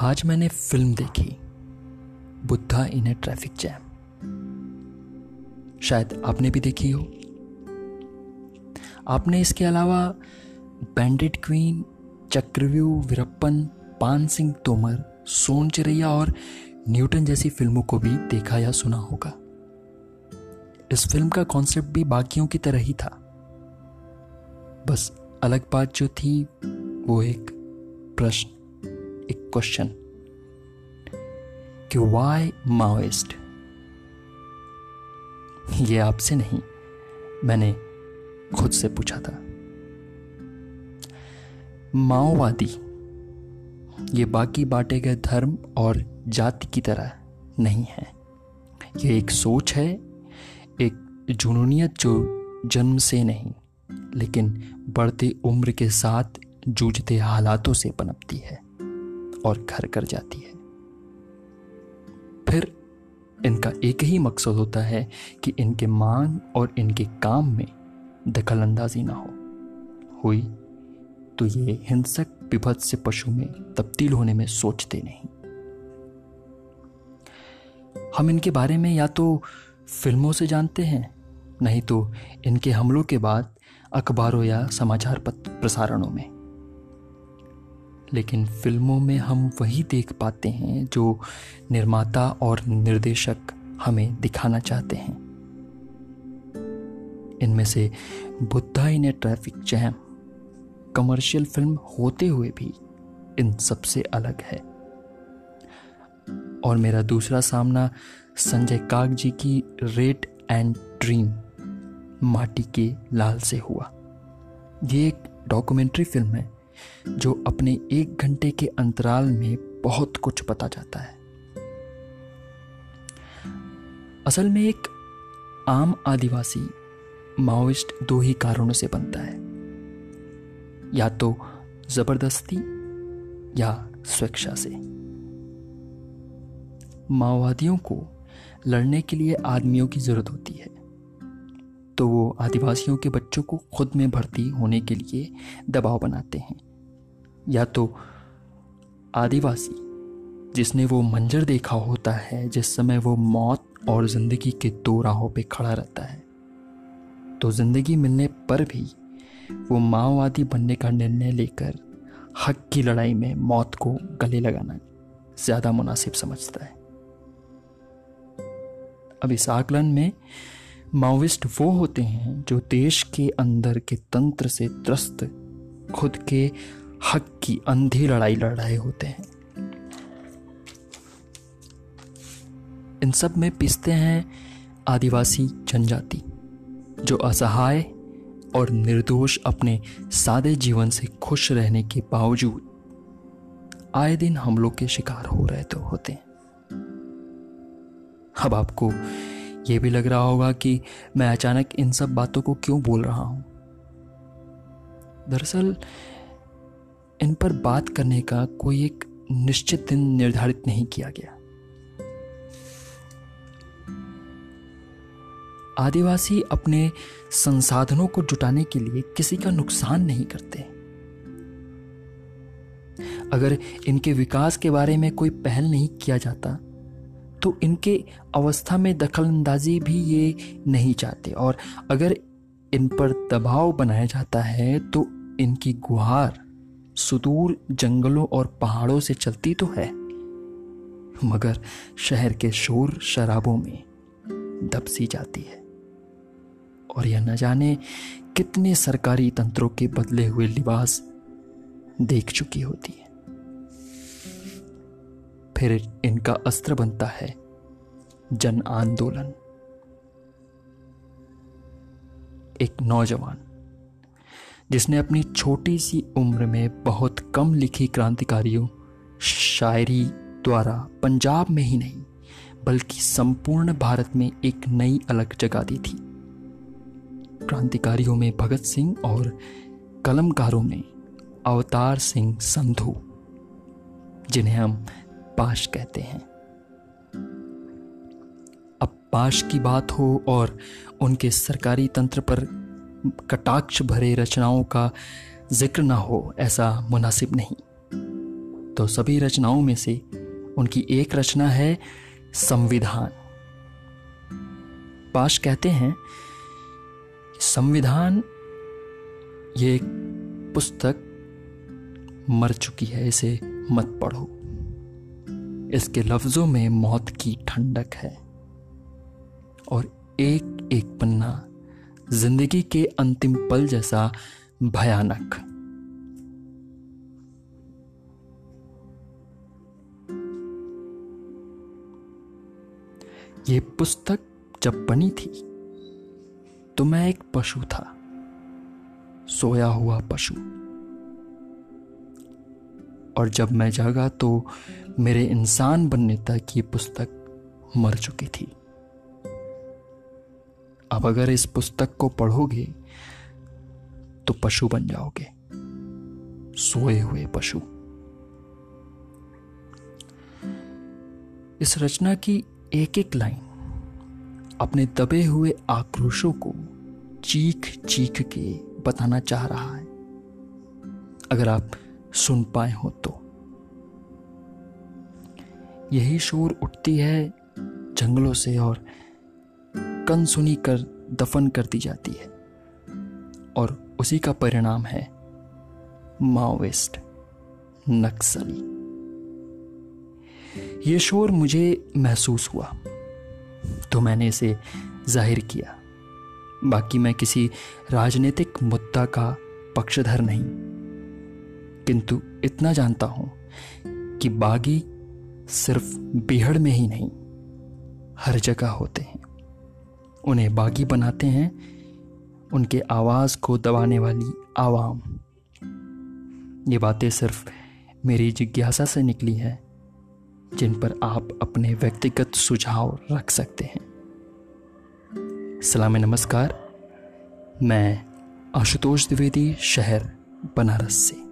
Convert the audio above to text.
आज मैंने फ़िल्म देखी। Buddha in a traffic jam. शायद आपने भी देखी हो। आपने इसके अलावा बैंडेड क्वीन चक्रव्यूह, वीरप्पन, पान सिंह तोमर, सोन चिरैया और न्यूटन जैसी फ़िल्मों को भी देखा या सुना होगा। इस फ़िल्म का कॉन्सेप्ट भी बाकियों की तरह ही था। बस अलग बात जो थी, वो एक प्रश्न। क्वेश्चन कि वाई माओइस्ट ये आपसे नहीं, मैंने खुद से पूछा था। माओवादी, ये बाकी बांटे गए धर्म और जाति की तरह नहीं है। ये एक सोच है, एक जुनूनियत जो जन्म से नहीं, लेकिन बढ़ती उम्र के साथ जूझते हालातों से पनपती है। और घर कर जाती है। फिर इनका एक ही मकसद होता है कि इनके मान और इनके काम में दखल अंदाजी ना हो। हुई तो ये हिंसक, विभत्स से पशु में तब्दील होने में सोचते नहीं। हम इनके बारे में या तो फ़िल्मों से जानते हैं, नहीं तो इनके हमलों के बाद अखबारों या समाचार पत्र प्रसारणों में। लेकिन फ़िल्मों में हम वही देख पाते हैं जो निर्माता और निर्देशक हमें दिखाना चाहते हैं। इनमें से Buddha in a traffic jam, commercial film होते हुए भी इन सबसे अलग है। और मेरा दूसरा सामना संजय काग जी की रेट एंड ड्रीम माटी के लाल से हुआ। ये एक डॉक्यूमेंट्री फ़िल्म है। जो अपने एक घंटे के अंतराल में बहुत कुछ पता जाता है। असल में एक आम आदिवासी माओइस्ट दो ही कारणों से बनता है। या तो ज़बरदस्ती या स्वेच्छा से। माओवादियों को लड़ने के लिए आदमियों की ज़रूरत होती है। तो वो आदिवासियों के बच्चों को खुद में भर्ती होने के लिए दबाव बनाते हैं। या तो आदिवासी, जिसने वो मंजर देखा होता है, जिस समय वो मौत और ज़िंदगी के दो राहों पे खड़ा रहता है। तो ज़िंदगी मिलने पर भी वो माओवादी बनने का निर्णय लेकर हक की लड़ाई में मौत को गले लगाना ज़्यादा मुनासिब समझता है। अब इस आकलन में माओविस्ट वो होते हैं जो देश के अंदर के तंत्र से त्रस्त, खुद के हक की अंधी लड़ाई लड़ रहे होते हैं। इन सब में पिसते हैं आदिवासी जनजाति, जो असहाय और निर्दोष अपने सादे जीवन से खुश रहने के बावजूद आए दिन हमलों के शिकार हो रहे तो होते हैं। अब आपको यह भी लग रहा होगा कि मैं अचानक इन सब बातों को क्यों बोल रहा हूँ? दरअसल इन पर बात करने का कोई एक निश्चित दिन निर्धारित नहीं किया गया। आदिवासी अपने संसाधनों को जुटाने के लिए किसी का नुकसान नहीं करते। अगर इनके विकास के बारे में कोई पहल नहीं किया जाता तो इनके अवस्था में दखल अंदाजी भी ये नहीं चाहते। और अगर इन पर दबाव बनाया जाता है तो इनकी गुहार सुदूर जंगलों और पहाड़ों से चलती तो है, मगर शहर के शोर शराबों में दबसी जाती है। और यह न जाने कितने सरकारी तंत्रों के बदले हुए लिबास देख चुकी होती है। फिर इनका अस्त्र बनता है जन आंदोलन। एक नौजवान जिसने अपनी छोटी सी उम्र में बहुत कम लिखी क्रांतिकारियों, शायरी द्वारा पंजाब में ही नहीं, बल्कि संपूर्ण भारत में एक नई अलग जगह दी थी। क्रांतिकारियों में भगत सिंह और कलमकारों में अवतार सिंह संधू, जिन्हें हम पाश कहते हैं। अब पाश की बात हो और उनके सरकारी तंत्र पर कटाक्ष भरे रचनाओं का ज़िक्र ना हो, ऐसा मुनासिब नहीं। तो सभी रचनाओं में से उनकी एक रचना है संविधान। पाश कहते हैं, संविधान, ये पुस्तक मर चुकी है, इसे मत पढ़ो। इसके लफ्जों में मौत की ठंडक है और एक एक पन्ना ज़िंदगी के अंतिम पल जैसा भयानक। ये पुस्तक जब बनी थी तो मैं एक पशु था, सोया हुआ पशु। और जब मैं जागा तो मेरे इंसान बनने तक ये पुस्तक मर चुकी थी। अब अगर इस पुस्तक को पढ़ोगे तो पशु बन जाओगे। सोए हुए पशु। इस रचना की एक एक लाइन अपने दबे हुए आक्रोशों को चीख चीख के बताना चाह रहा है। अगर आप सुन पाए हो तो। यही शोर उठती है जंगलों से और कन सुनी कर दफन कर दी जाती है और उसी का परिणाम है माओइस्ट नक्सली। ये शोर मुझे महसूस हुआ तो मैंने इसे ज़ाहिर किया। बाकी मैं किसी राजनीतिक मुद्दा का पक्षधर नहीं, किंतु इतना जानता हूँ कि बागी सिर्फ़ बिहड़ में ही नहीं, हर जगह होते हैं। उन्हें बागी बनाते हैं, उनके आवाज़ को दबाने वाली आवाम। ये बातें सिर्फ़ मेरी जिज्ञासा से निकली है, जिन पर आप अपने व्यक्तिगत सुझाव रख सकते हैं। सलाम नमस्कार, मैं आशुतोष द्विवेदी, शहर बनारस से।